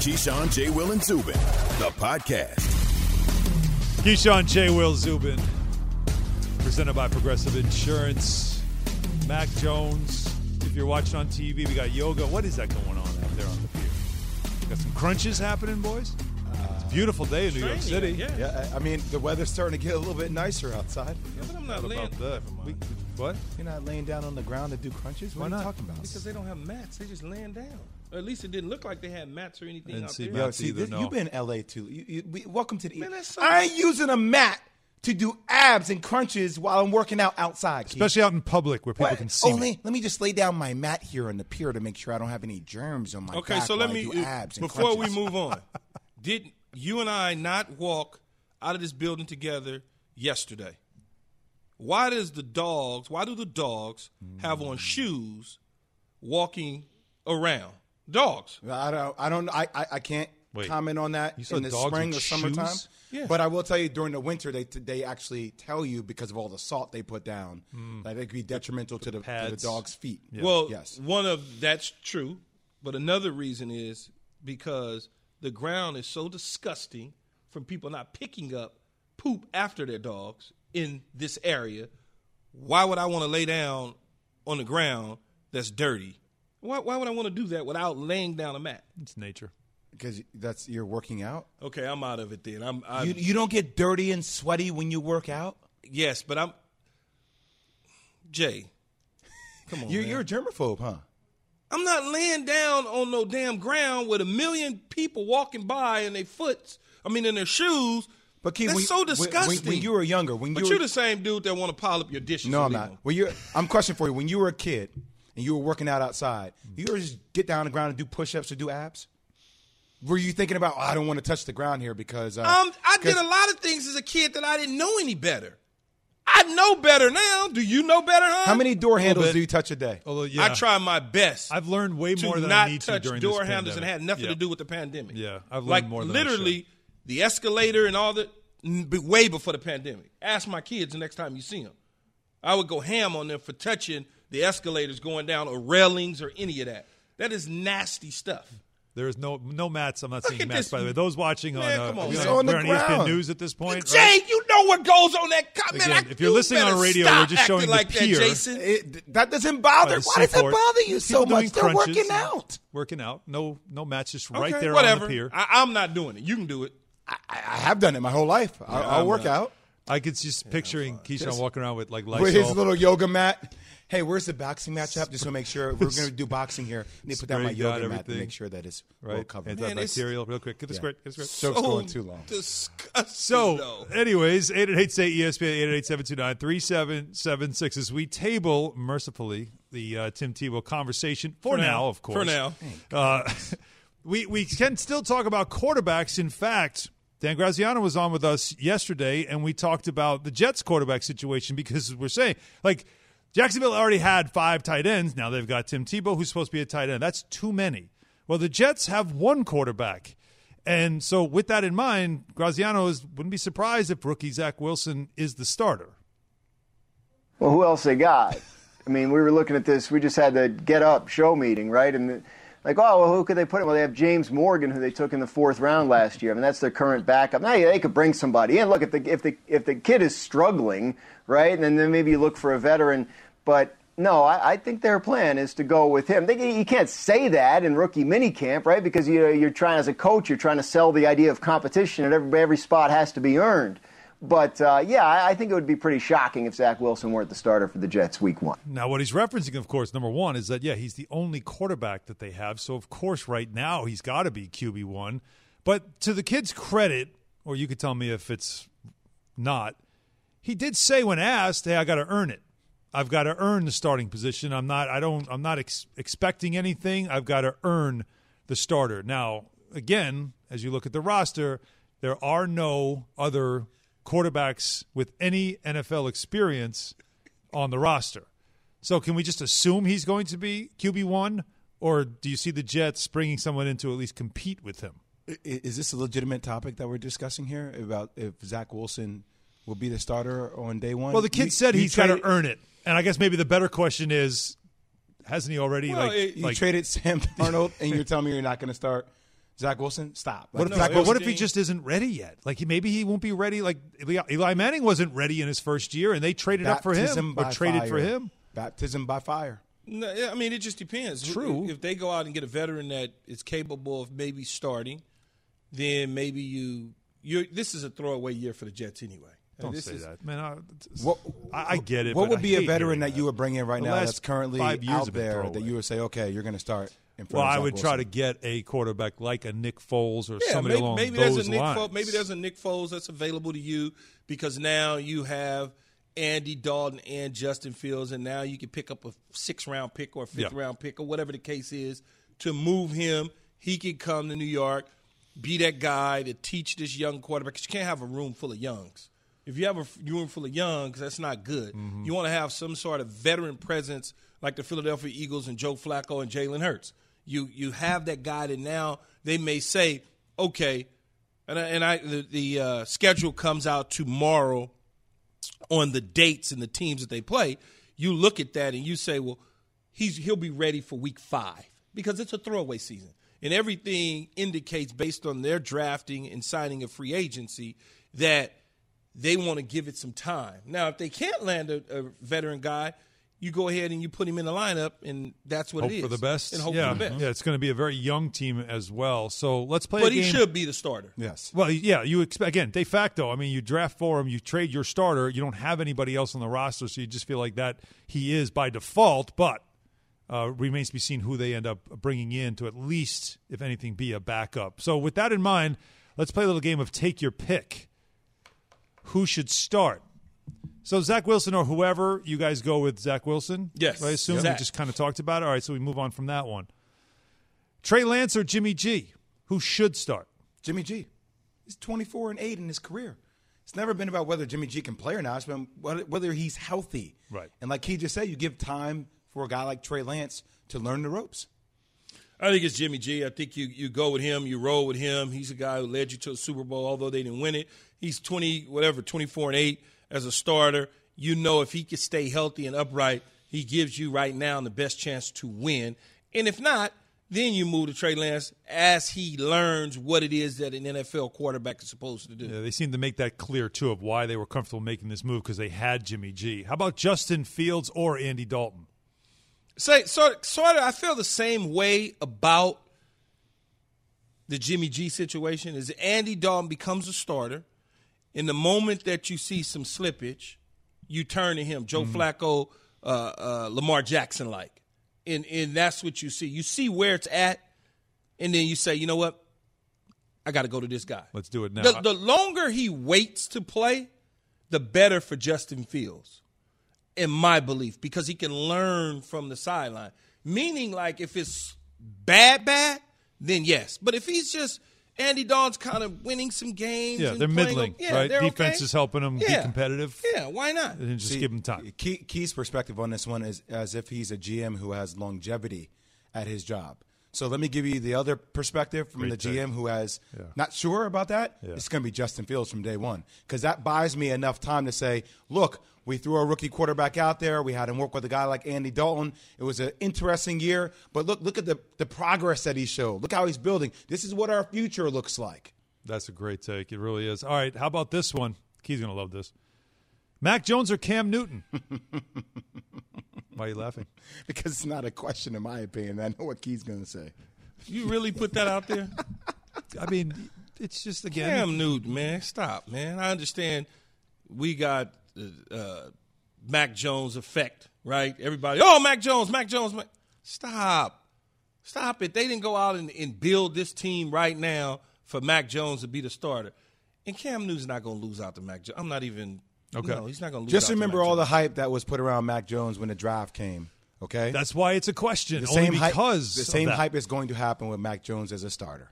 Keyshawn, J. Will, and Zubin, the podcast. Keyshawn J. Will Zubin, presented by Progressive Insurance. Mac Jones. If you're watching on TV, we got yoga. What is that going on out there on the field? Got some crunches happening, boys. It's a beautiful day in New York City. Yeah. Yeah, I I mean the weather's starting to get a little bit nicer outside. Yeah, but I'm not What laying about that? We- what? You're not laying down on the ground to do crunches. What Why are not? talking about? because they don't have mats. They just laying down. Or at least it didn't look like they had mats or anything Didn't out see there. Yo, see, either, this, no. you've been in LA too. You, you, we, welcome to the. Man, that's so- I ain't using a mat to do abs and crunches while I'm working out outside. Keith. Especially out in public where people What? can see Only me. let me just lay down my mat here on the pier to make sure I don't have any germs on my Okay, back so let while me do abs and before we move on. Did you and I not walk out of this building together yesterday? Why does the dogs? Why do the dogs have on mm. shoes walking around? Dogs. I don't. I don't. I. I, I can't Wait. comment on that You said in the dogs spring with or summertime. shoes? Yeah. But I will tell you, during the winter, they they actually tell you because of all the salt they put down hmm. that it could be detrimental to, the, to the pads. dog's feet. Well, Yes. one of that's true, but another reason is because the ground is so disgusting from people not picking up poop after their dogs in this area. Why would I want to lay down on the ground that's dirty? Why, why would I want to do that without laying down a mat? It's nature. because that's you're working out. Okay, I'm out of it then. I'm I, You you don't get dirty and sweaty when you work out. yes, but I'm Jay. Come on, You're man. you're a germaphobe, huh? I'm not laying down on no damn ground with a million people walking by in their foots. I mean, in their shoes. But Keith, that's when, so when- disgusting. When, when you were younger, when but you you're the same dude that want to pile up your dishes. no, I'm leave not. 'em. Well, you're. I'm question for you. When you were a kid and you were working out outside, you ever just get down on the ground and do push-ups or do abs? Were you thinking about? Oh, I don't want to touch the ground here because uh, Um, I did a lot of things as a kid that I didn't know any better. I know better now. Do you know better, huh? How many door handles do you touch a day? Although, yeah, I try my best. I've learned way more than not I need to during door this handles and had nothing Yeah. to do with the pandemic. Yeah, I've learned like more than I literally the escalator and all the way before the pandemic. Ask my kids the next time you see them. I would go ham on them for touching the escalators going down or railings or any of that. That is nasty stuff. There is no no mats. I'm not Look seeing mats. this- By the way, those watching Man, on, uh, on, you know, on the we're on ESPN ground. News at this point. Jay, right? you know what goes on that comment. Again, I- if you're you listening on better radio, we're just showing acting the pier. that, Jason. It, that doesn't bother. By the Why does that bother you so People doing much? They're crunches, working out. Working out. No no mats. Just right there whatever. on the pier. I, I'm not doing it. You can do it. I, I have done it my whole life. I, I'll I'm work not. out I could just picturing Keyshawn walking around with like Lysol. with his little yoga mat. Hey, where's the boxing match up? Just to make sure we're going to do boxing here. I need put down my yoga mat to make sure that it's well right. covered. Man, it's- Antibacterial. Real quick. Get this Yeah. great. Get this great. So- Show's going too long. Disgusting. So, though. anyways, 888 say ESPN, 888-729-3776 as we table, mercifully, the uh, Tim Tebow conversation for, For now, now. of course. For now. Uh, we, we can still talk about quarterbacks. In fact, Dan Graziano was on with us yesterday, and we talked about the Jets quarterback situation because we're saying, like, Jacksonville already had five tight ends. Now they've got Tim Tebow, who's supposed to be a tight end. That's too many. Well, the Jets have one quarterback. And so, with that in mind, Graziano is, wouldn't be surprised if rookie Zach Wilson is the starter. Well, who else they got? I mean, we were looking at this. We just had the get up show meeting, right? And the, like, oh, well, who could they put in? Well, they have James Morgan, who they took in the fourth round last year. I mean, that's their current backup. Now, yeah, they could bring somebody in. Look, if the if the if the kid is struggling, right, and then maybe you look for a veteran. But no, I, I think their plan is to go with him. They, you can't say that in rookie minicamp, right? Because you, you're trying, as a coach, you're trying to sell the idea of competition, and every every spot has to be earned. But uh, yeah, I, think it would be pretty shocking if Zach Wilson weren't the starter for the Jets week one. Now, what he's referencing, of course, number one is that, yeah, he's the only quarterback that they have. So, of course, right now he's got to be QB1. But to the kid's credit, or you could tell me if it's not, he did say when asked, hey, I got to earn it. I've got to earn the starting position. I'm not. I don't. I'm not ex- expecting anything. I've got to earn the starter. Now, again, as you look at the roster, there are no other quarterbacks with any NFL experience on the roster. So, can we just assume he's going to be QB one, or do you see the Jets bringing someone in to at least compete with him? Is this a legitimate topic that we're discussing here about if Zach Wilson will be the starter on day one? Well, the kid You- said you he's got to earn it, and I guess maybe the better question is, hasn't he already? Well, like, it- You like- traded Sam Darnold, and you're telling me you're not going to start Zach Wilson, stop. What if, No, Zach it but was what if he just isn't ready yet? Like he, maybe he won't be ready. Like Eli, Eli Manning wasn't ready in his first year, and they traded up for him or by traded for him. Baptism by fire. No, I mean, it just depends. True. If they go out and get a veteran that is capable of maybe starting, then maybe you you this is a throwaway year for the Jets anyway. Don't this say is, that, man. I, What, I, I get it. What but would I be a hate veteran hearing that you would bring in right The now last that's currently five years out have been there throwaway. that you would say, okay, you're going to start in front Well, of I Zach would try to Wilson? get a quarterback like a Nick Foles or Yeah, somebody maybe, along maybe those there's a Nick lines. Fo- maybe there's a Nick Foles that's available to you because now you have Andy Dalton and Justin Fields, and now you can pick up a six round pick or a fifth Yeah. round pick or whatever the case is to move him. He could come to New York, be that guy to teach this young quarterback because you can't have a room full of youngs. If you have a room full of youngs, that's not good. Mm-hmm. You want to have some sort of veteran presence like the Philadelphia Eagles and Joe Flacco and Jalen Hurts. You you have that guy that now they may say, okay, and I, and I the, the uh, schedule comes out tomorrow on the dates and the teams that they play. You look at that and you say, well, he's he'll be ready for week five because it's a throwaway season. And everything indicates, based on their drafting and signing a free agency, that they want to give it some time. Now, if they can't land a, a veteran guy, you go ahead and you put him in the lineup, and that's what hope it is. for the best. And hope yeah, for the best. yeah. It's going to be a very young team as well. So let's play. But he should be the starter. Yes. Well, yeah, you expect again de facto. I mean, you draft for him, you trade your starter. You don't have anybody else on the roster, so you just feel like that he is by default. But uh, remains to be seen who they end up bringing in to at least, if anything, be a backup. So with that in mind, let's play a little game of take your pick. Who should start? So Zach Wilson or whoever you guys go with Zach Wilson. Yes. I assume Zach. we just kind of talked about it. All right, so we move on from that one. Trey Lance or Jimmy G? Who should start? Jimmy G. He's 24 and 8 in his career. It's never been about whether Jimmy G can play or not. It's been whether whether he's healthy. Right. And like he just said, you give time for a guy like Trey Lance to learn the ropes. I think it's Jimmy G. I think you you go with him, you roll with him. He's a guy who led you to a Super Bowl, although they didn't win it. He's twenty, whatever, twenty four and eight as a starter. You know, if he can stay healthy and upright, he gives you right now the best chance to win. And if not, then you move to Trey Lance as he learns what it is that an NFL quarterback is supposed to do. Yeah, they seem to make that clear too of why they were comfortable making this move because they had Jimmy G. How about Justin Fields or Andy Dalton? Say sort sort of. I feel the same way about the Jimmy G situation. Is Andy Dalton becomes a starter, in the moment that you see some slippage, you turn to him, Joe Flacco, uh, uh, Lamar Jackson like, and and that's what you see. You see where it's at, and then you say, you know what, I got to go to this guy. Let's do it now. The, the longer he waits to play, the better for Justin Fields, in my belief, because he can learn from the sideline. Meaning, like, if it's bad, bad, then yes. But if he's just Andy Dalton's kind of winning some games, yeah, and they're middling, yeah, right? they're Defense okay. is helping them be competitive. Yeah, why not? And just See, give him time. Key, Key's perspective on this one is as if he's a GM who has longevity at his job. So let me give you the other perspective from Great the take. GM who has Yeah. not sure about that. Yeah. It's going to be Justin Fields from day one because that buys me enough time to say, look, we threw a rookie quarterback out there. We had him work with a guy like Andy Dalton. It was an interesting year, but look, look at the the progress that he showed. Look how he's building. This is what our future looks like. That's a great take. It really is. All right, how about this one? Key's going to love this. Mac Jones or Cam Newton? Why are you laughing? Because it's not a question, in my opinion. I know what Key's going to say. You really put that out there? I mean, it's just again. Cam Newton, man, stop, man. I understand we got uh, uh, Mac Jones effect, right? Everybody, oh, Mac Jones, Mac Jones. Mac. Stop. Stop it. They didn't go out and, and build this team right now for Mac Jones to be the starter. And Cam Newton's not going to lose out to Mac Jones. I'm not even. Okay. No, he's not going to lose Just out to remember Mac all the hype that was put around Mac Jones when the draft came. Okay, That's why it's a question. the only same hype, because the same hype is going to happen with Mac Jones as a starter.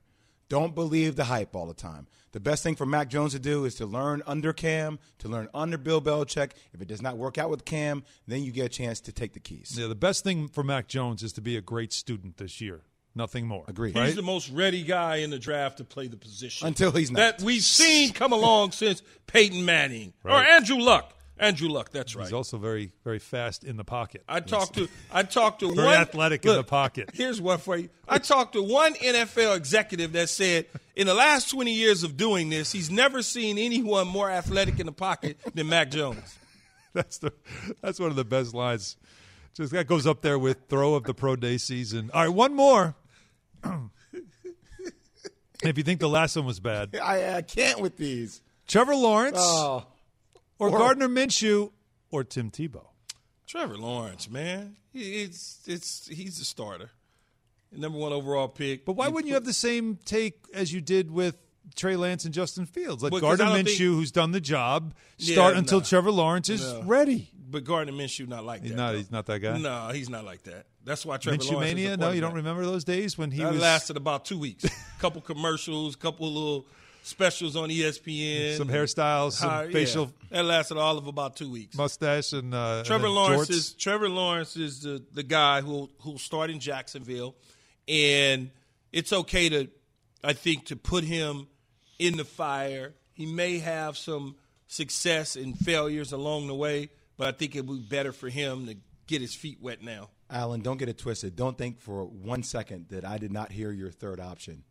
Don't believe the hype all the time. The best thing for Mac Jones to do is to learn under Cam, to learn under Bill Belichick. If it does not work out with Cam, then you get a chance to take the keys. Yeah, the best thing for Mac Jones is to be a great student this year. Nothing more. Agreed. He's Right? the most ready guy in the draft to play the position. Until he's not. That we've seen come along since Peyton Manning or Andrew Luck. Andrew Luck. That's right. He's also very, very fast in the pocket. I talked to I talked to Very one athletic in the pocket. Here's one for you. I talked to one NFL executive that said in the last 20 years of doing this, he's never seen anyone more athletic in the pocket than Mac Jones. That's the that's one of the best lines. Just that goes up there with throw of the pro day season. All right, one more. if you think the last one was bad, I, I can't with these. Trevor Lawrence Oh, or Gardner Minshew or Tim Tebow. Trevor Lawrence, man, it's it's he's a starter, number one overall pick. But why wouldn't you have the same take as you did with Trey Lance and Justin Fields? Let 'cause Gardner Minshew, think- who's done the job, start Yeah, until no. Trevor Lawrence is No. ready. But Gardner Minshew not like He's that. not. though. He's not that guy. No, he's not like that. That's why Trevor Minshew Lawrence mania? No, you don't remember those days when he that was lasted about two weeks. a couple commercials, a couple little specials on ESPN, some hairstyles, some Hi- yeah. facial That lasted all of about two weeks. mustache, and uh, Trevor and Lawrence jorts. is Trevor Lawrence is the the guy who who'll start in Jacksonville, and it's okay to, I think, to put him in the fire. He may have some success and failures along the way, but I think it would be better for him to get his feet wet now. Alan, don't get it twisted. Don't think for one second that I did not hear your third option.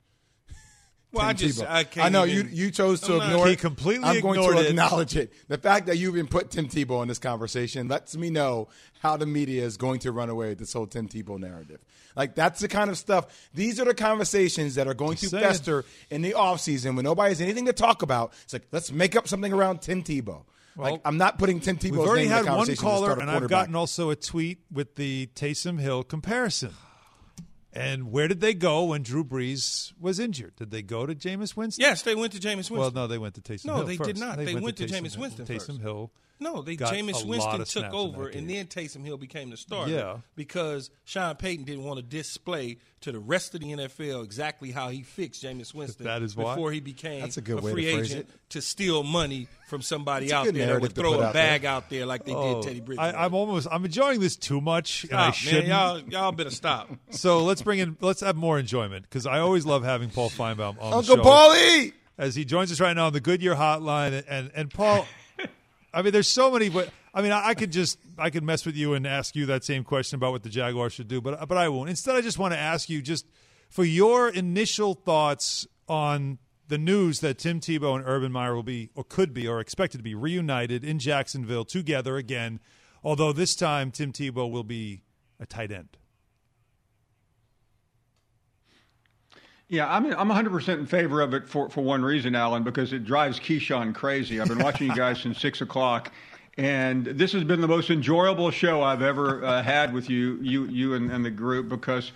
Well, I just Tebow. I can't. know even- you you chose to I'm not- ignore He it. completely I'm going ignored to it. acknowledge it. The fact that you even put Tim Tebow in this conversation lets me know how the media is going to run away with this whole Tim Tebow narrative. Like that's the kind of stuff. These are the conversations that are going Just to saying. fester in the offseason when nobody has anything to talk about. It's like let's make up something around Tim Tebow. Well, like I'm not putting Tim Tebow's We've already name in had the one conversation caller, and I've gotten also a tweet with the Taysom Hill comparison. And where did they go when Drew Brees was injured? Did they go to Jameis Winston? Yes, they went to Jameis Winston. Well, no, they went to Taysom No, Hill. they first. did not. They went to Taysom Jameis Hill. Winston Taysom first. Hill. No, they Jameis Winston took over, and then Taysom Hill became the starter. Yeah. because Sean Payton didn't want to display to the rest of the NFL exactly how he fixed Jameis Winston. That is why? before he became That's a good a way to free phrase agent it. to steal money from somebody out there that would to throw a out there. bag out there like they Oh, did Teddy Bridgewater. I, I'm almost. I'm enjoying this too much, and I shouldn't. man. Y'all, y'all better stop. So let's bring in. Let's have more enjoyment because I always love having Paul Finebaum on Uncle the show. Uncle Paulie. as he joins us right now on the Goodyear Hotline. And and Paul, I mean, there's so many. But I mean, I, I could just I could mess with you and ask you that same question about what the Jaguars should do, but but I won't. Instead, I just want to ask you just for your initial thoughts on the news that Tim Tebow and Urban Meyer will be or could be or expected to be reunited in Jacksonville together again. Although this time Tim Tebow will be a tight end. Yeah, I'm I'm 100% in favor of it for, for one reason, Alan, because it drives Keyshawn crazy. I've been watching you guys since six o'clock, and this has been the most enjoyable show I've ever uh, had with you, you, you, and, and the group because.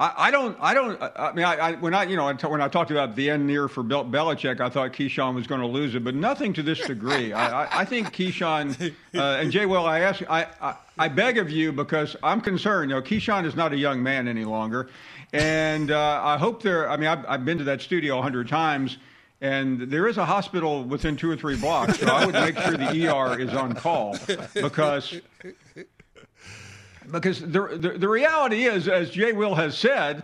I, I don't. I don't. I mean, I, I when I, you know, when I talked about the end near for Bel- Belichick, I thought Keyshawn was going to lose it, but nothing to this degree. I, I, I think Keyshawn uh, and Jay. Well, I ask, I, I, I beg of you because I'm concerned. You know, Keyshawn is not a young man any longer, and uh, I hope there. I mean, I've, I've been to that studio a hundred times. And there is a hospital within two or three blocks, so I would make sure the ER is on call because because the, the, the reality is, as Jay Will has said,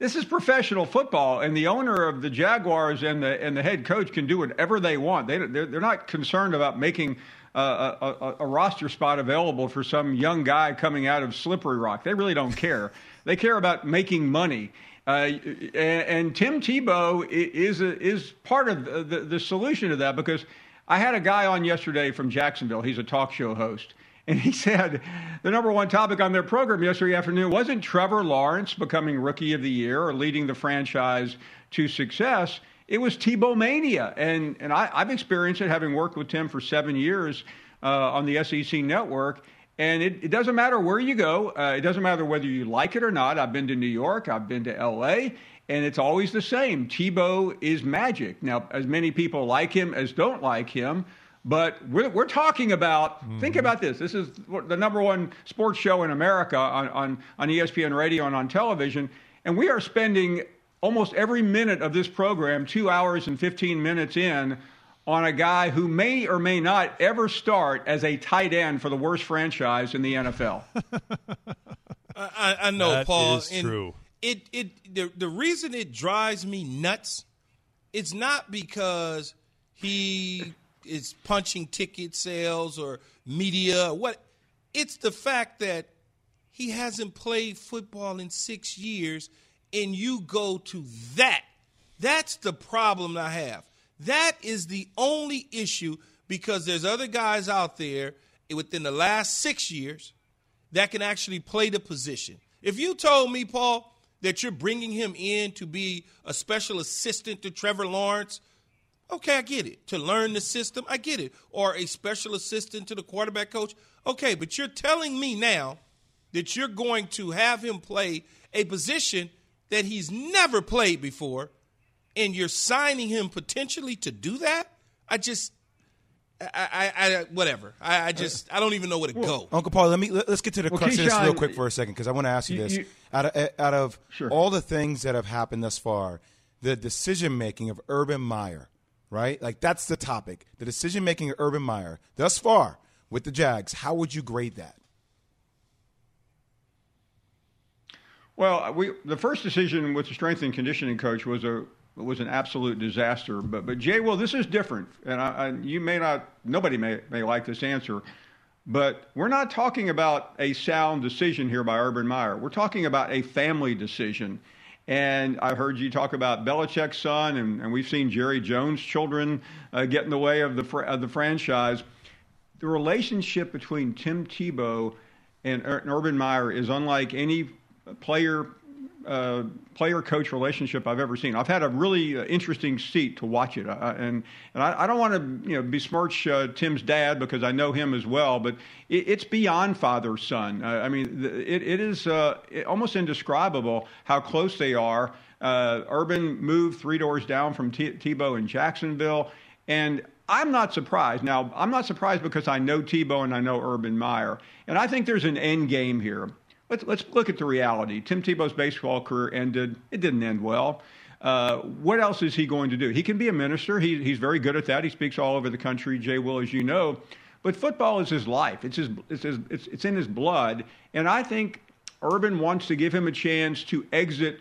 this is professional football, and the owner of the Jaguars and the and the head coach can do whatever they want. They they're, they're not concerned about making uh, a, a, a roster spot available for some young guy coming out of Slippery Rock. They really don't care. They care about making money. Uh, and, and Tim Tebow is a, is part of the, the, solution to that because I had a guy on yesterday from Jacksonville. He's a talk show host. And he said the number one topic on their program yesterday afternoon wasn't Trevor Lawrence becoming rookie of the year or leading the franchise to success. It was Tebow mania. And, and I, I've experienced it having worked with Tim for seven years uh, on the SEC network. And it, it doesn't matter where you go. Uh, it doesn't matter whether you like it or not. I've been to New York. I've been to L.A. And it's always the same. Tebow is magic. Now, as many people like him as don't like him, but we're, we're talking about, think about this. This is the number one sports show in America on, on, on ESPN radio and on television. And we are spending almost every minute of this program, two hours and 15 minutes in, on a guy who may or may not ever start as a tight end for the worst franchise in the NFL. I, I know, That Paul. is true. It it the the reason it drives me nuts, it's not because he is punching ticket sales or media. What? It's the fact that he hasn't played football in six years, and you go to that. That's the problem I have. That is the only issue because there's other guys out there within the last six years that can actually play the position. If you told me, Paul, that you're bringing him in to be a special assistant to Trevor Lawrence, okay, I get it. To learn the system, I get it. Or a special assistant to the quarterback coach, okay, but you're telling me now that you're going to have him play a position that he's never played before and you're signing him potentially to do that? I just I, I, I whatever. I, I, just I don't even know where to go. Uncle Paul, let me let, us get to the well, crux of this real quick for a second because I want to ask you, you this. you, out of eh, out of sure. all the things that have happened thus far, the decision making of Urban Meyer, right? Like that's the topic. The decision making of Urban Meyer thus far with the Jags. How would you grade that? Well, we the first decision with the strength and conditioning coach was a was an absolute disaster. But but Jay, well, this is different, and I, I, you may not, nobody may may like this answer, but we're not talking about a sound decision here by Urban Meyer. We're talking about a family decision. And I heard you talk about Belichick's son, and, and we've seen Jerry Jones' children uh, get in the way of the fr- of the franchise. The relationship between Tim Tebow and Urban Meyer is unlike any player uh, player coach relationship I've ever seen. I've had a really uh, interesting seat to watch it, uh, and and I, I don't want to you know besmirch uh, Tim's dad because I know him as well, but it, it's beyond father son. Uh, I mean, it, it is uh, almost indescribable how close they are. Urban moved three doors down from T- Tebow in Jacksonville, and I'm not surprised. Now, I'm not surprised because I know Tebow and I know Urban Meyer, and I think there's an end game here. Let's, let's look at the reality. Tim Tebow's baseball career ended. It didn't end well. Uh, what else is he going to do? He can be a minister. He, he's very good at that. He speaks all over the country, Jay Will, as you know. But football is his life. It's, his, it's, his, it's, it's in his blood. And I think Urban wants to give him a chance to exit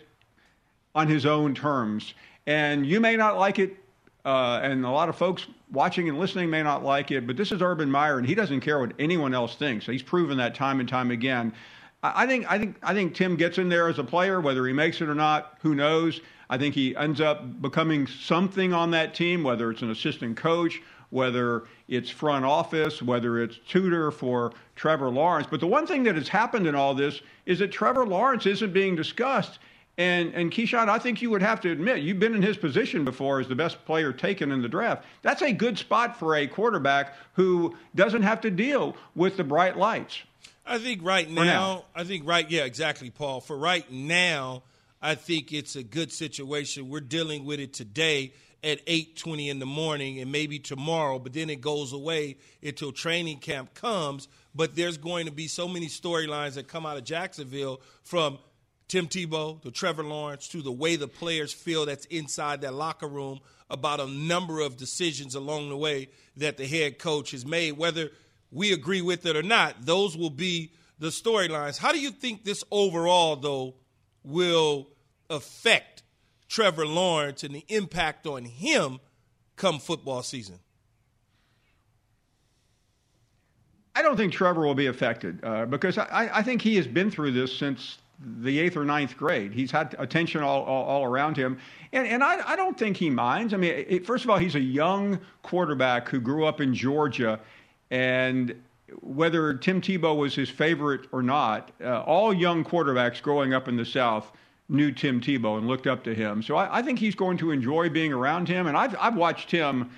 on his own terms. And you may not like it, uh, and a lot of folks watching and listening may not like it, but this is Urban Meyer, and he doesn't care what anyone else thinks. He's proven that time and time again. I think I think I think Tim gets in there as a player, whether he makes it or not, who knows? I think he ends up becoming something on that team, whether it's an assistant coach, whether it's front office, whether it's tutor for Trevor Lawrence. But the one thing that has happened in all this is that Trevor Lawrence isn't being discussed. And and Keyshawn, I think you would have to admit you've been in his position before as the best player taken in the draft. That's a good spot for a quarterback who doesn't have to deal with the bright lights. I think right now, now, I think right, yeah, exactly, Paul. For right now, I think it's a good situation. We're dealing with it today at 8:20 in the morning and maybe tomorrow, but then it goes away until training camp comes. But there's going to be so many storylines that come out of Jacksonville from Tim Tebow to Trevor Lawrence to the way the players feel that's inside that locker room about a number of decisions along the way that the head coach has made, whether – we agree with it or not, those will be the storylines. How do you think this overall, though, will affect Trevor Lawrence and the impact on him come football season? I don't think Trevor will be affected uh, because I, I, think he has been through this since the eighth or ninth grade. He's had attention all, all, all around him. And, and I, I, don't think he minds. I mean, it, first of all, he's a young quarterback who grew up in Georgia and whether Tim Tebow was his favorite or not, uh, all young quarterbacks growing up in the South knew Tim Tebow and looked up to him. So I, I think he's going to enjoy being around him. And I've, I've watched him,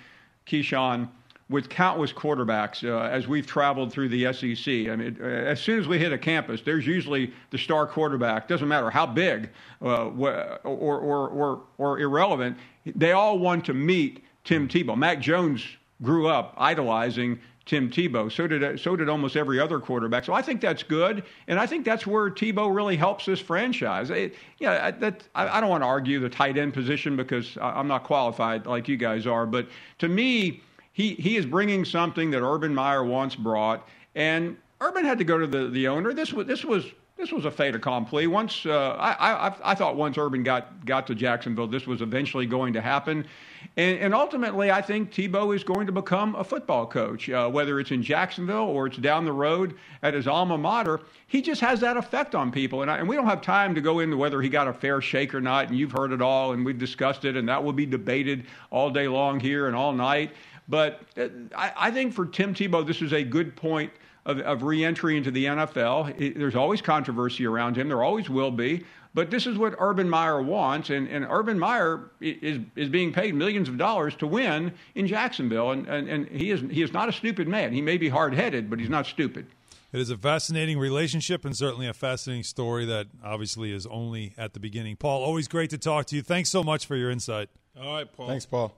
Keyshawn, with countless quarterbacks uh, as we've traveled through the SEC. I mean, uh, as soon as we hit a campus, there's usually the star quarterback. Doesn't matter how big uh, or, or, or, or irrelevant. They all want to meet Tim Tebow. Mac Jones grew up idolizing Tim Tebow. So did so did almost every other quarterback. So I think that's good, and I think that's where Tebow really helps this franchise. It, yeah, that I, I, don't want to argue the tight end position because I'm not qualified like you guys are, but to me, he he is bringing something that Urban Meyer once brought, and Urban had to go to the, the owner. This was this was this was a fait accompli. Once uh, I, I, I thought once Urban got got to Jacksonville, this was eventually going to happen, and, and ultimately, I think Tebow is going to become a football coach, uh, whether it's in Jacksonville or it's down the road at his alma mater. He just has that effect on people, and, I, and we don't have time to go into whether he got a fair shake or not. And you've heard it all, and we've discussed it, and that will be debated all day long here and all night. But uh, I, I think for Tim Tebow, this is a good point of, of reentry into the NFL. It, there's always controversy around him. There always will be. But this is what Urban Meyer wants, and, and Urban Meyer is, is being paid millions of dollars to win in Jacksonville, and, and, and he, is, he is not a stupid man. He may be hard headed, but he's not stupid. It is a fascinating relationship and certainly a fascinating story that obviously is only at the beginning. Paul, always great to talk to you. Thanks so much for your insight. All right, Paul. Thanks, Paul.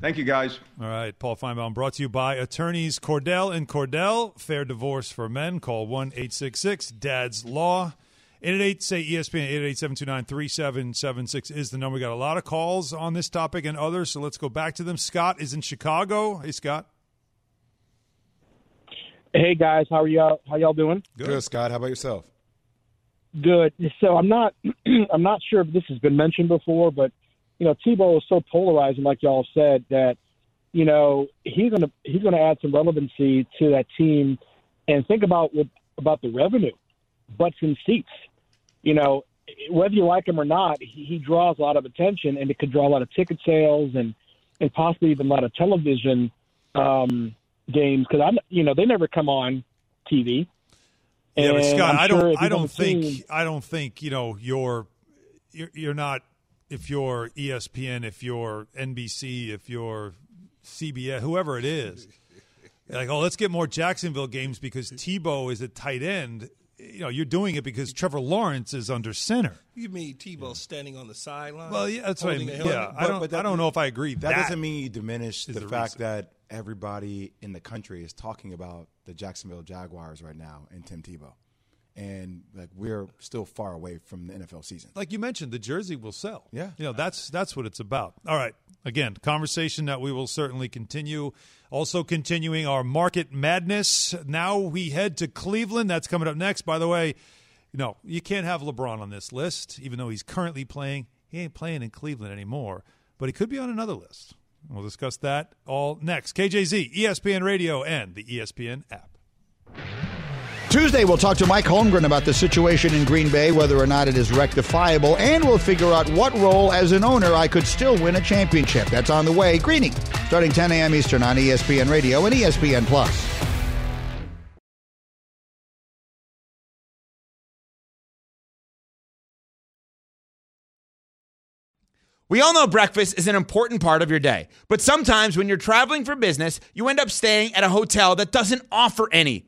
Thank you, guys. All right, Paul Finebaum brought to you by attorneys Cordell and Cordell. Fair divorce for men. Call 1 866 Dad's Law. 888 say ESPN 888 729 3776 is the number. We got a lot of calls on this topic and others, so let's go back to them. Scott is in Chicago. Hey, Scott. Hey guys, how are y'all? How y'all doing? Good. Scott. How about yourself? Good. So I'm not, I'm not sure if this has been mentioned before, but you know, Tebow is so polarizing, like y'all said, that you know he's gonna he's gonna add some relevancy to that team, and think about what about the revenue, butts and seats. You know, whether you like him or not, he, he draws a lot of attention, and it could draw a lot of ticket sales and and possibly even a lot of television um, games because I'm you know they never come on TV. Yeah, but Scott, I'm I don't. I don't think. I don't think you know you're. You're, you're not. If you're ESPN, if you're NBC, if you're CBS, whoever it is, like, oh, let's get more Jacksonville games because Tebow is a tight end. You know, you're doing it because Trevor Lawrence is under center. You mean Tebow standing on the sideline? Well, yeah, that's what I mean. Yeah, helmet? I don't. but that- I don't know if I agree. That, doesn't mean you diminish the, the fact reason. that everybody in the country is talking about the Jacksonville Jaguars right now and Tim Tebow, and like we're still far away from the NFL season. like you mentioned, the jersey will sell. Yeah. you know that's that's what it's about. All right, again, conversation that we will certainly continue. Also, continuing our market madness. Now we head to Cleveland. That's coming up next. By the way, no, you can't have LeBron on this list, even though he's currently playing. He ain't playing in Cleveland anymore, but he could be on another list. We'll discuss that all next. KJZ, ESPN Radio, and the ESPN app. Tuesday, we'll talk to Mike Holmgren about the situation in Green Bay, whether or not it is rectifiable, and we'll figure out what role as an owner I could still win a championship. That's on the way. Greening, starting 10 a.m. Eastern on ESPN Radio and ESPN Plus. We all know breakfast is an important part of your day, but sometimes when you're traveling for business, you end up staying at a hotel that doesn't offer any.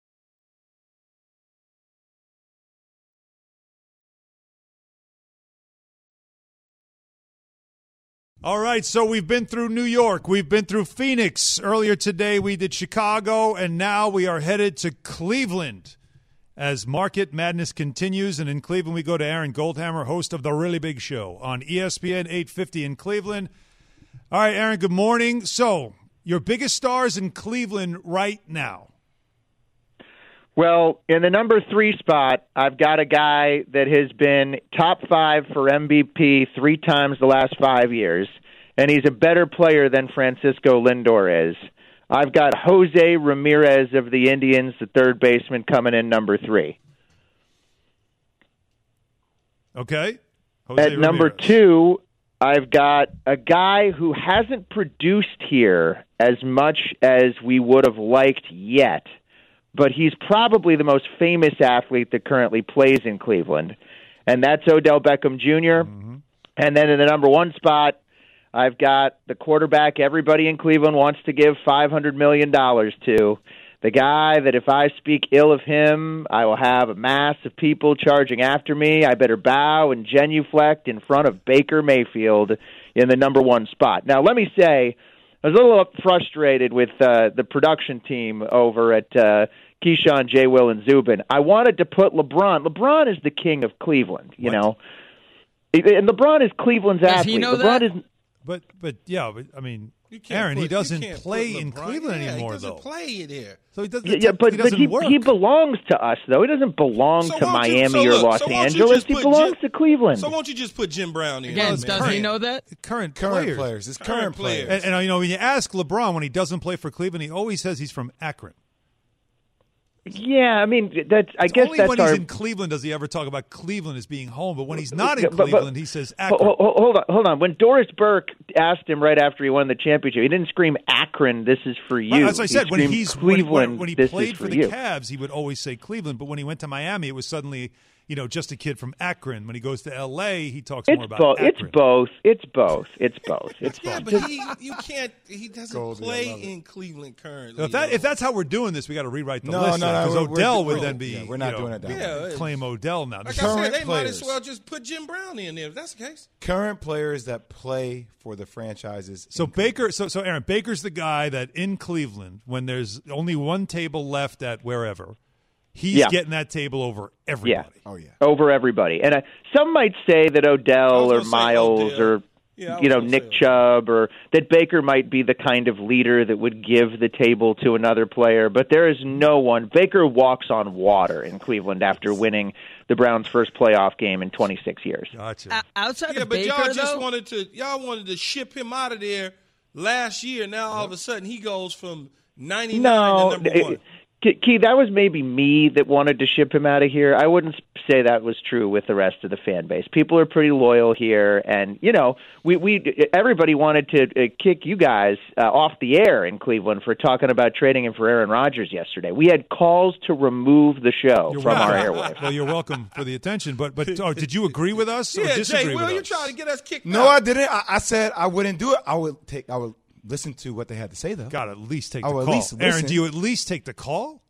All right, so we've been through New York, we've been through Phoenix. Earlier today, we did Chicago, and now we are headed to Cleveland. as Market Madness continues. And in Cleveland, we go to Aaron Goldhammer, host of The Really Big Show on ESPN 850 in Cleveland. All right, Aaron, good morning. So, your biggest stars in Cleveland right now. Well, in the number three spot, I've got a guy that has been top five for MVP three times the last five years, and he's a better player than Francisco Lindor is. I've got Jose Ramirez of the Indians, the third baseman, coming in number three. Okay. Jose At number Ramirez. two, I've got a guy who hasn't produced here as much as we would have liked yet, but he's probably the most famous athlete that currently plays in Cleveland, and that's Odell Beckham junior mm-hmm. And then in the number one spot, I've got the quarterback everybody in Cleveland wants to give $500 million to. The guy that if I speak ill of him, I will have a mass of people charging after me. I better bow and genuflect in front of Baker Mayfield in the number one spot. Now, let me say, I was a little frustrated with uh, the production team over at uh, Keyshawn, J. Will, and Zubin. I wanted to put LeBron. LeBron is the king of Cleveland, you know. And LeBron is Cleveland's Does athlete. he know LeBron that? is But, but yeah, but, I mean, You can't Aaron, he put- you doesn't can't play in Cleveland yeah, anymore, he doesn't though. play there. So he doesn't. Yeah, yeah, but he but doesn't he work. he belongs to us though. He doesn't belong So to won't you- Miami so or look, Los so Angeles. He belongs Jim- to Cleveland. So won't you just put Jim Brown in? Again, there, does man? he know that? current Current players. players. It's Current current, players. players. And, and you know, when you ask LeBron when he doesn't play for Cleveland, he always says he's from Akron. Yeah, I mean that's. I guess Only that's when our. he's in Cleveland does he ever talk about Cleveland as being home. But when he's not in But- but- Cleveland, he says Akron. ho- ho- hold on, hold on. When Doris Burke asked him right after he won the championship, he didn't scream Akron. This is for you. As I He said, when he's Cleveland. when, when he played is for the you. Cavs, he would always say Cleveland. But when he went to Miami, it was suddenly you know just a kid from Akron. When he goes to L.A., he talks It's more about both. It's both. It's both. It's both. It's Yeah, both. but he, you can't. He doesn't Goldie, play in Cleveland currently. So if that if that's how we're doing this, we got to rewrite the No, list. no, no, because we're- we're- Odell would then be. yeah, we're not you know, doing it that. Yeah, claim Odell now. like This- I said, Current they might as well just put Jim Brown in there. If that's the case. current players that play for the franchises. So Baker, so so Aaron Baker's the guy that in Cleveland, when there's only one table left at wherever, he's Yeah. getting that table over yeah. everybody. Oh yeah. over everybody. And uh, some might say that Odell or Miles Odell. or Yeah, you know Nick Chubb or that Baker might be the kind of leader that would give the table to another player, but there is no one. Baker walks on water in Cleveland after winning the Browns' first playoff game in 26 years. Gotcha. O- outside Yeah, of but Baker, y'all just though, wanted to y'all wanted to ship him out of there last year. Now all of a sudden he goes from ninety nine No, to number one. Key, Key, that was maybe me that wanted to ship him out of here. I wouldn't say that was true with the rest of the fan base. People are pretty loyal here, and you know, we we everybody wanted to uh, kick you guys uh, off the air in Cleveland for talking about trading him for Aaron Rodgers yesterday. We had calls to remove the show You're from our airwaves. Well, you're welcome for the attention, but but oh, did you agree with us or Yeah, disagree Jay, with Will, you us? trying to get us kicked No, out? I didn't. I, I said I wouldn't do it. I would take. I would listen to what they had to say though. Got to at least take I the at call. least Aaron, listen. do you at least take the call?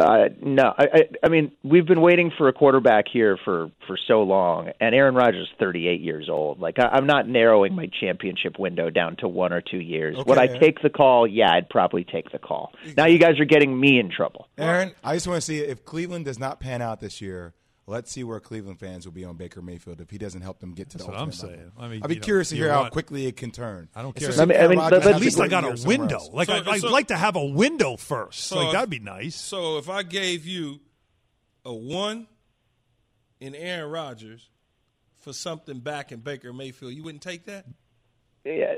Uh, no, I, I, I mean we've been waiting for a quarterback here for for so long, and Aaron Rodgers is 38 years old. Like I, I'm not narrowing my championship window down to one or two years. Would I Okay. take the call? Yeah, I'd probably take the call. Now you guys are getting me in trouble. Aaron, I just want to see if Cleveland does not pan out this year. Let's see where Cleveland fans will be on Baker Mayfield if he doesn't help them get to That's the what I'm ultimate level. saying. I mean, I'd be you know, curious to hear how want- quickly it can turn. I don't care. I mean- I mean, Aaron but- Rodgers but- At least I got a window. else. Like So- I, I'd so- like to have a window first. So like that'd be nice. So if I gave you a one in Aaron Rodgers for something back in Baker Mayfield, you wouldn't take that? Yeah,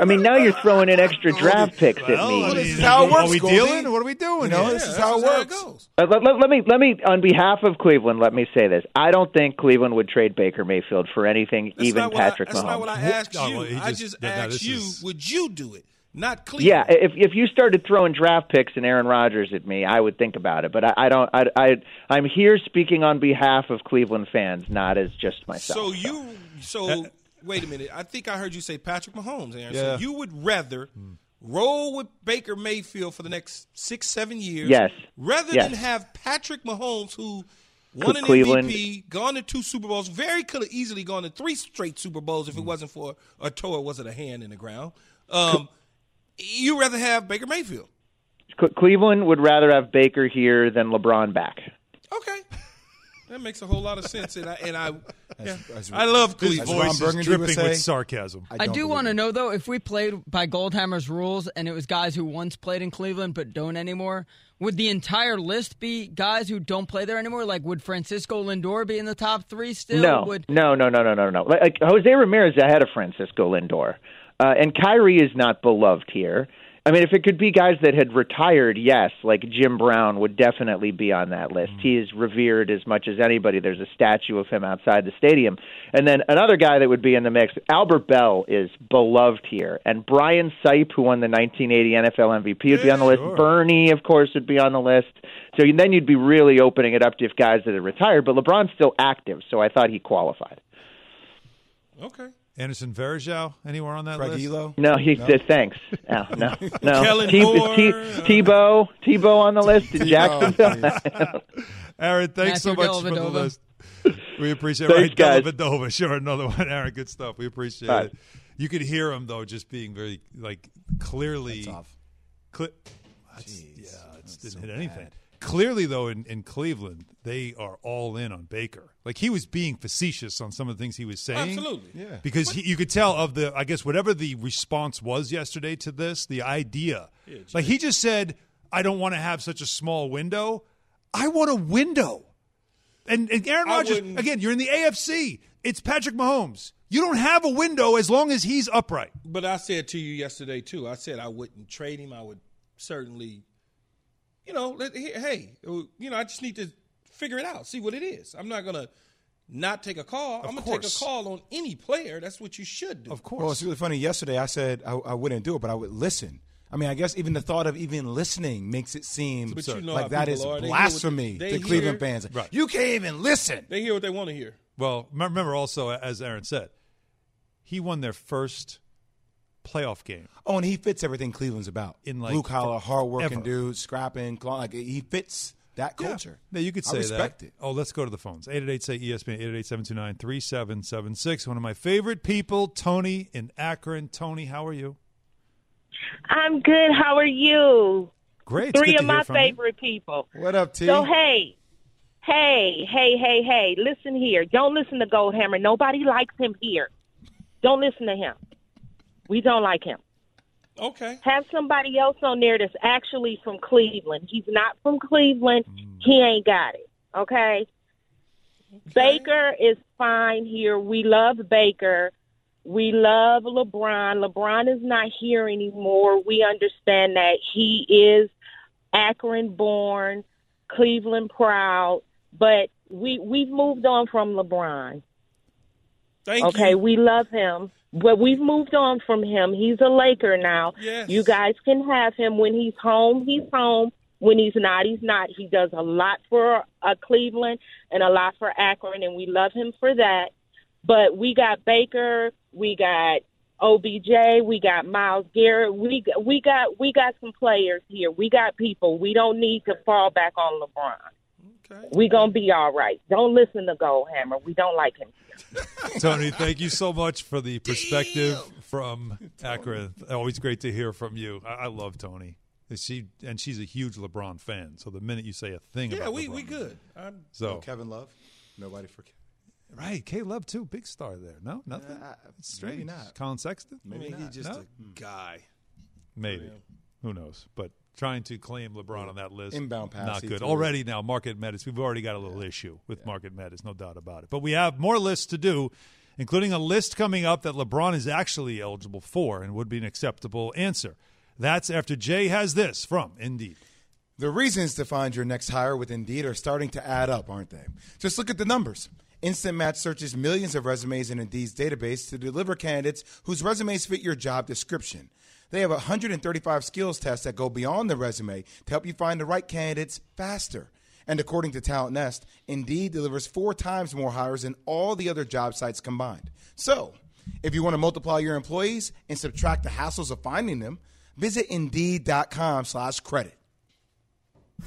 I mean, now you're throwing in extra draft picks at me. I this is how it Are works, we Goldie. dealing? What are we doing? You know, here? this is how it just works. goes. Uh, let, let- let me let me on behalf of Cleveland. Let me say this: I don't think Cleveland would trade Baker Mayfield for anything, That's even not what I- Patrick That's Mahomes. not what I asked Oh, you. well, he I just- just yeah, no, asked you, is- would you do it? Not Cleveland. Yeah, if if you started throwing draft picks and Aaron Rodgers at me, I would think about it. But I, I don't. I, I I'm here speaking on behalf of Cleveland fans, not as just myself. So you, so wait a minute. I think I heard you say Patrick Mahomes, Aaron. Yeah. So you would rather roll with Baker Mayfield for the next six, seven years, Yes. rather Yes. than have Patrick Mahomes, who won an Cleveland- MVP, gone to two Super Bowls, very could have easily gone to three straight Super Bowls if Mm. it wasn't for a toe or was it a hand in the ground. Um, you rather have Baker Mayfield? Cleveland would rather have Baker here than LeBron back. Okay. That makes a whole lot of sense, and I and I, yeah, as- I love His voice is dripping say- with sarcasm. I, don't do want to know though if we played by Goldhammer's rules and it was guys who once played in Cleveland but don't anymore, would the entire list be guys who don't play there anymore? Like would Francisco Lindor be in the top three still? No, Would no, no, no, no, no, no. Like, like Jose Ramirez ahead of Francisco Lindor, uh, and Kyrie is not beloved here. I mean, if it could be guys that had retired, yes, like Jim Brown would definitely be on that list. Mm-hmm. He is revered as much as anybody. There's a statue of him outside the stadium. And then another guy that would be in the mix, Albert Belle is beloved here. And Brian Sipe, who won the 1980 NFL MVP, would be on the list. sure. Bernie, of course, would be on the list. So then you'd be really opening it up to if guys that had retired. But LeBron's still active, so I thought he qualified. Okay. Anderson Varejao, anywhere on that Craig list? Elo. No, he said thanks. No, no, no. Kellen T- Moore, T- Tebow, Tebow on the list in oh, Jacksonville. Aaron, thanks so Matthew much for the list. We appreciate it. Thanks, Right, guys. Sure, another one. Aaron, good stuff. We appreciate All right. it. You could hear him though, just being very like clearly. That's off. Cle- that's- yeah, it didn't hit anything. Clearly, though, in, in Cleveland, they are all in on Baker. Like he was being facetious on some of the things he was saying. Absolutely. Yeah. Because he, you could tell of the, I guess, whatever the response was yesterday to this, the idea. like he just said, I don't want to have such a small window. I want a window. And, and Aaron I Rodgers, again, you're in the AFC. It's Patrick Mahomes. You don't have a window as long as he's upright. But I said to you yesterday too. I said I wouldn't trade him. I would certainly, you know, let, hey, uh, you know, I just need to figure it out, see what it is. I'm not gonna not take a call. I'm gonna take a call on any player. That's what you should do. Of course. Well, it's really funny. Yesterday, I said I, I wouldn't do it, but I would listen. I mean, I guess even the thought of even listening makes it seem But you know like how that people is are. They hear what- blasphemy they to Cleveland fans. Right. You can't even listen. They hear what they want to hear. Well, remember also, as Aaron said, he won their first playoff game. Oh, and he fits everything Cleveland's about. In, like, blue collar, hardworking forever. dude, scrapping, like he fits that culture. Yeah, you could say I respect that. it. Oh, let's go to the phones. 888 say ESPN 888-729-3776. One of my favorite people, Tony in Akron. Tony, how are you? I'm good. How are you? Great. Three of my from you. favorite people. What up, T? So hey, hey, hey, hey, hey, listen here. Don't listen to Goldhammer. Nobody likes him here. Don't listen to him. We don't like him. Okay. Have somebody else on there that's actually from Cleveland. He's not from Cleveland. Mm. He ain't got it. Okay? Baker is fine here. We love Baker. We love LeBron. LeBron is not here anymore. We understand that he is Akron born, Cleveland proud, but we we've moved on from LeBron. Thank you. okay, you. we love him, but we've moved on from him. He's a Laker now. Yes. You guys can have him when he's home. He's home. When he's not, he's not. He does a lot for uh, Cleveland and a lot for Akron, and we love him for that. But we got Baker, we got OBJ, we got Myles Garrett, we we got we got some players here. We got people. We don't need to fall back on LeBron. Okay. We gonna be all right. Don't listen to Goldhammer. We don't like him. Tony, thank you so much for the perspective from Akron. Always great to hear from you. I, I love Tony. She and she's a huge LeBron fan. So the minute you say a thing Yeah, about we LeBron, we good. I'm, So Kevin Love. Nobody for Kevin. right, K Love too, big star there. No, nothing. Uh, It's strange. maybe not. Collin Sexton. Maybe, mean, he's just No? a guy. Maybe. Who knows? But trying to claim LeBron on that list, Inbound pass, not good. Already now, Market Madness, we've already got a little issue with Market Madness, no doubt about it. But we have more lists to do, including a list coming up that LeBron is actually eligible for and would be an acceptable answer. That's after Jay has this from Indeed. The reasons to find your next hire with Indeed are starting to add up, aren't they? Just look at the numbers. Instant Match searches millions of resumes in Indeed's database to deliver candidates whose resumes fit your job description. They have 135 skills tests that go beyond the resume to help you find the right candidates faster. And according to Talent Nest, Indeed delivers four times more hires than all the other job sites combined. So, if you want to multiply your employees and subtract the hassles of finding them, visit Indeed.com slash credit.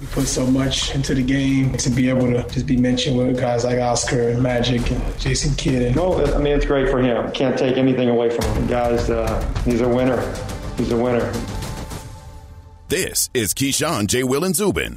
We put so much into the game to be able to just be mentioned with guys like Oscar and Magic and Jason Kidd. No, I mean it's great for him. Can't take anything away from him. Guys, uh, he's a winner. He's a winner. This is Keyshawn, J. Will, and Zubin.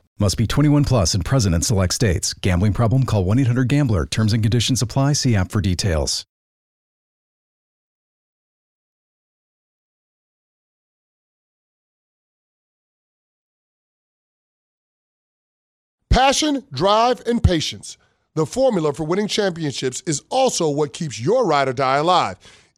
Must be 21 plus and present in select states. Gambling problem? Call 1 800 Gambler. Terms and conditions apply. See app for details. Passion, drive, and patience. The formula for winning championships is also what keeps your ride or die alive.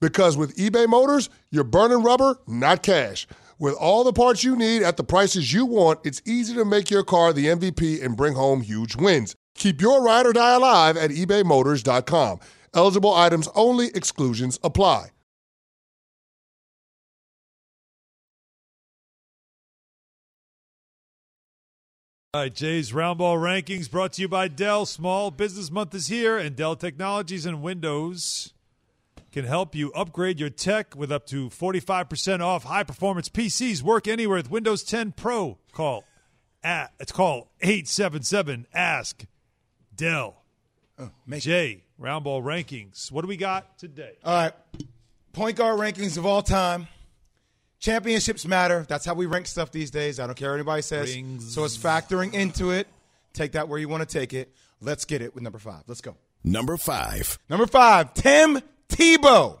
Because with eBay Motors, you're burning rubber, not cash. With all the parts you need at the prices you want, it's easy to make your car the MVP and bring home huge wins. Keep your ride or die alive at ebaymotors.com. Eligible items only, exclusions apply. All right, Jay's Roundball Rankings brought to you by Dell. Small Business Month is here, and Dell Technologies and Windows can help you upgrade your tech with up to 45% off high performance PCs. Work anywhere with Windows 10 Pro. Call at, it's called 877 Ask Dell. Oh, Jay, Roundball Rankings. What do we got today? All right. Point guard rankings of all time. Championships matter. That's how we rank stuff these days. I don't care what anybody says. Rings. So it's factoring into it. Take that where you want to take it. Let's get it with number five. Let's go. Number five. Number five, Tim Tebow.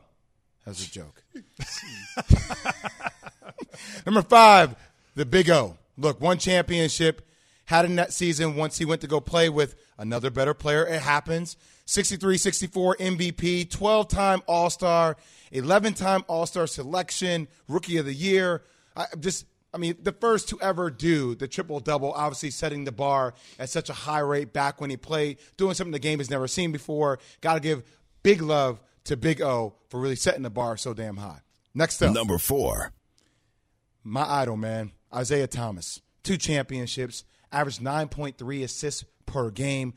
That's a joke. Number five, the Big O. Look, one championship, had in that season once he went to go play with another better player. It happens. 63 64 MVP, 12 time All Star, 11 time All Star selection, Rookie of the Year. I just, I mean, the first to ever do the triple double, obviously setting the bar at such a high rate back when he played, doing something the game has never seen before. Got to give big love to Big O for really setting the bar so damn high. Next up, Number four. my idol, man, Isiah Thomas. Two championships, averaged 9.3 assists per game.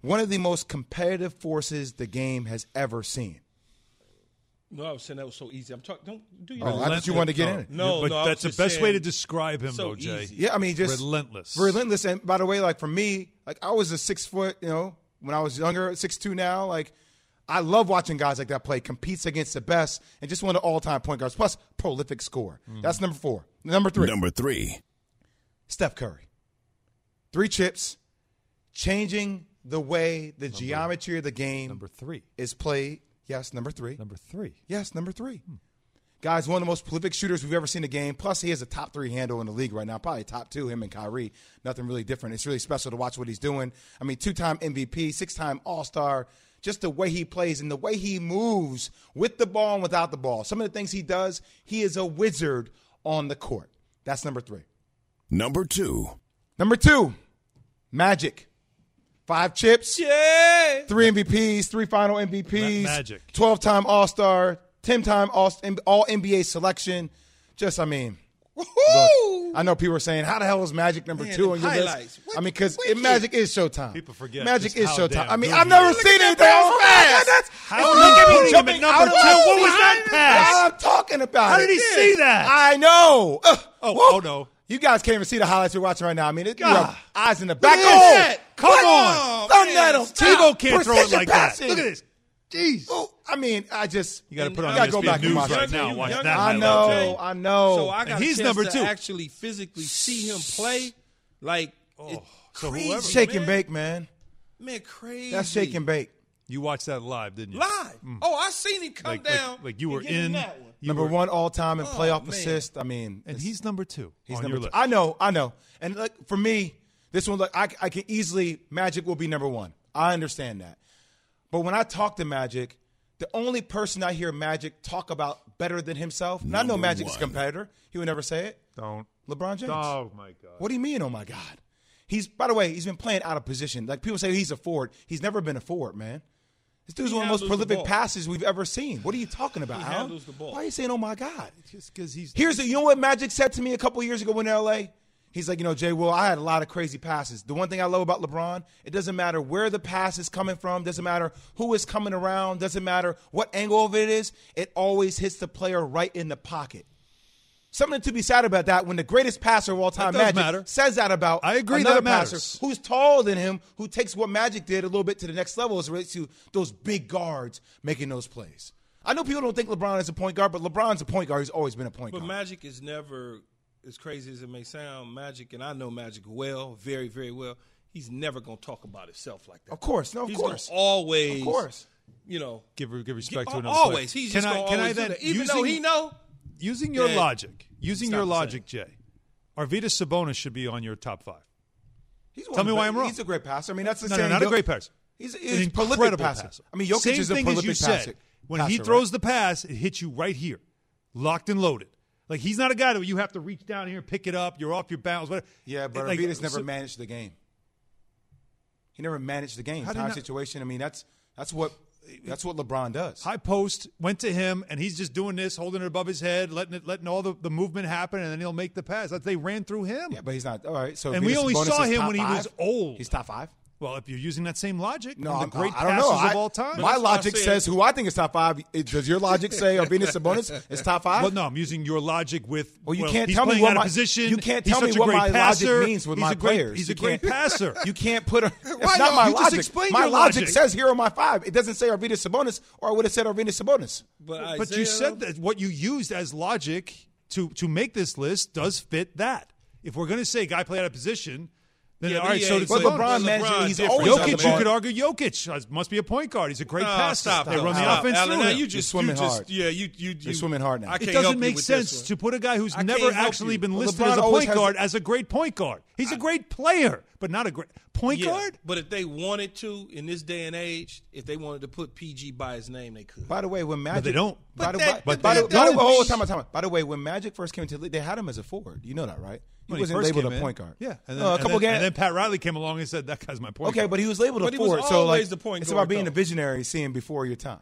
One of the most competitive forces the game has ever seen. No, I was saying that was so easy. I'm talking. Don't do Oh, your. I thought you wanted to get in it. No, but no, that's the best just way to describe him, so though, Jay. easy. Yeah, I mean, just relentless. relentless. And by the way, like for me, like I was a six foot, you know, when I was younger, six two now. Like I love watching guys like that play, competes against the best, and just one of the all time point guards. Plus, prolific score. Mm. That's number four. Number three, Number three. Steph Curry. Three chips, changing the way the geometry of the game Number three. is played. Yes, number three. Number three. Yes, number three. Hmm. Guys, one of the most prolific shooters we've ever seen in the game. Plus, he has a top three handle in the league right now. Probably top two, him and Kyrie. Nothing really different. It's really special to watch what he's doing. I mean, two time MVP, six time All Star. Just the way he plays and the way he moves with the ball and without the ball. Some of the things he does, he is a wizard on the court. That's number three. Number two. Number two, Magic. Five chips, Yeah. three MVPs, three final MVPs, Ma- Magic. 12 time All Star, 10 time All NBA selection. Just, I mean, look, I know people are saying, how the hell is Magic number Man, two on your highlights. list? What- I mean, because. Magic is Showtime. People forget Magic is Showtime. I mean, I've never is. seen anything so fast. That's How Oh, are look at me putting him jumping number two? What was seat. that pass? I'm talking about. How did he it. see that? I know. Ugh. Oh, oh, no. You guys can't even see the highlights we're watching right now. I mean, it, you God. have eyes in the back. at Oh, that. Come What? on. Thumb man, that on stop. Tebow can't throw it Precision like that. Look at this. Jeez. Oh, I mean, I just You got to put on I gotta go ESPN back and News watch right now. Watch that I know, tape. I know. So I And got he's a chance number to two. actually physically see him play. Like, oh, it's so crazy, whoever- shake and bake, man. Man, crazy. That's shake and bake. You watched that live, didn't you? Live. Mm. Oh, I seen him come Like- like- down. like you were in- that one. You number were- one all time in Oh, playoff man. assist. I mean, and he's number two He's on number your two. list. I know, I know. And like for me, this one, like I, I can easily Magic will be number one. I understand that. But when I talk to Magic, the only person I hear Magic talk about better than himself, and I know Number Magic's a competitor. He would never say it. Don't. LeBron James. Oh my God. What do you mean? Oh my God. He's by the way, he's been playing out of position. Like people say he's a forward. He's never been a forward, man. This dude's He one of the most handles the prolific passes we've ever seen. What are you talking about, He Alan? handles the ball. Why are you saying, "Oh my God"? Just because he's Here's the, you know what Magic said to me a couple years ago in LA? He's like, you know, Jay Will, I had a lot of crazy passes. The one thing I love about LeBron, it doesn't matter where the pass is coming from, doesn't matter who is coming around, doesn't matter what angle of it is, it always hits the player right in the pocket. Something to be sad about that when the greatest passer of all time, Magic, matter. says that about I agree another that matters. passer who's taller than him, who takes what Magic did a little bit to the next level as it relates to those big guards making those plays. I know people don't think LeBron is a point guard, but LeBron's a point guard. He's always been a point But guard. But Magic is never as crazy as it may sound. Magic, and I know Magic well, very, very well. He's never going to talk about himself like that. Of course, no, of He's course. gonna always, Of course. you know, give give respect to al- another always. player. He's can just I gonna can I always do then that. even using, though he know using your that logic, using your logic, Jay, Arvydas Sabonis should be on your top five. He's Tell me why I'm wrong. He's a great passer. I mean, that's the No, no, not a great passer. He's, An he's a prolific incredible passer. I mean, Jokic Same is a thing prolific as you passer. said. When passer, he right? throws the pass, it hits you right here, locked and loaded. Like he's not a guy that you have to reach down here and pick it up. You're off your balance. Whatever. Yeah, but Like, Arvydas never so- managed the game. He never managed the game. Time not- situation. I mean, that's that's what that's what LeBron does. High post went to him, and he's just doing this, holding it above his head, letting it, letting all the, the movement happen, and then he'll make the pass. They ran through him. Yeah, but he's not. All right, so and we only saw him when he was old. He's top five. Well, if you're using that same logic, No, I'm- the great I don't passes know. I- of all time. My logic says who I think is top five. Does your logic say Arvydas Sabonis is top five? Well, no, I'm using your logic with. Well, you can't he's tell me what out my position. You can't tell me what great my passer. logic means with he's my great, players. He's You a great can't- passer. You can't put a. Why It's not no? my You logic. explained my your logic logic. says here on my five. It doesn't say Arvydas Sabonis, or I would have said Arvydas Sabonis. But, But you said that what you used as logic to to make this list does fit that. If we're going to say guy play out of position, then Yeah, all but right, he so But Sabonis. LeBron managed. LeBron He's different. always Jokic, you ball. could argue Jokic uh, must be a point guard. He's a great No, passer. stop they run the Stop. offense Alan, through now you just, You're swimming you just, hard. Yeah, you, you, you. You're swimming hard now. I It doesn't make sense to put a guy who's I never actually you. been Well, listed LeBron as a point guard the- as a great point guard. He's a great player, but not a great point Yeah, guard. But if they wanted to, in this day and age, if they wanted to put PG by his name, they could. By the way, when Magic, they don't. By But the, that- by, but by the, that by the doesn't mean- time out, time out. By the way, when Magic first came into the league, they had him as a forward. You know that, right? He When wasn't first labeled a in. point guard. Yeah, and uh, then, No, a and couple then, games. and then Pat Riley came along and said that guy's my point Okay, guard. but he was labeled But a he was forward. So like, the point it's guard, about being though. a visionary, seeing before your time.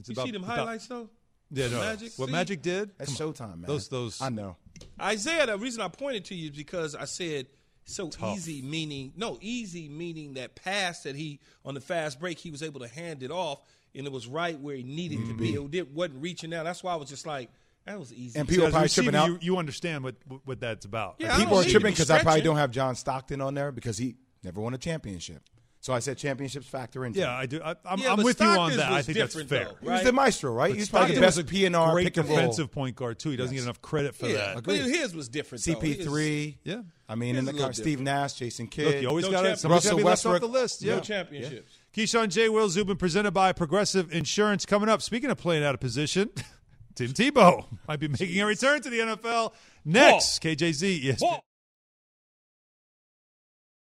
It's You about- see them about- highlights though? Yeah, no. Magic, what see? Magic did? That's Come. Showtime, man. Those those. I know. Isaiah, the reason I pointed to you is because I said so Tough. easy, meaning no easy, meaning that pass that he on the fast break he was able to hand it off and it was right where he needed to be. Mm-hmm. It did, wasn't reaching out. That's why I was just like, that was easy. And people as a probably receiver, tripping out. You, you understand what what that's about. Yeah, I People are tripping because I probably don't have John Stockton on there because he never won a championship. So I said championships factor into. Yeah, it. I do. I, I'm, Yeah, I'm but with you on that. I think that's fair. though, He was the maestro, right? But He's probably the best was a PNR great pick and defensive point guard too. He doesn't Yes. get enough credit for yeah, that. but his was different. CP3. Yeah. I mean, in the a little car, Steve different. Nash, Jason Kidd. Look, you always No got to champions. somebody's got to be left off Westbrook. the list. Yeah. No championships. Keyshawn J. Will Zubin presented by Progressive Insurance coming up. Speaking of playing out of position, Tim Tebow might be making a return to the NFL next. KJZ, yes.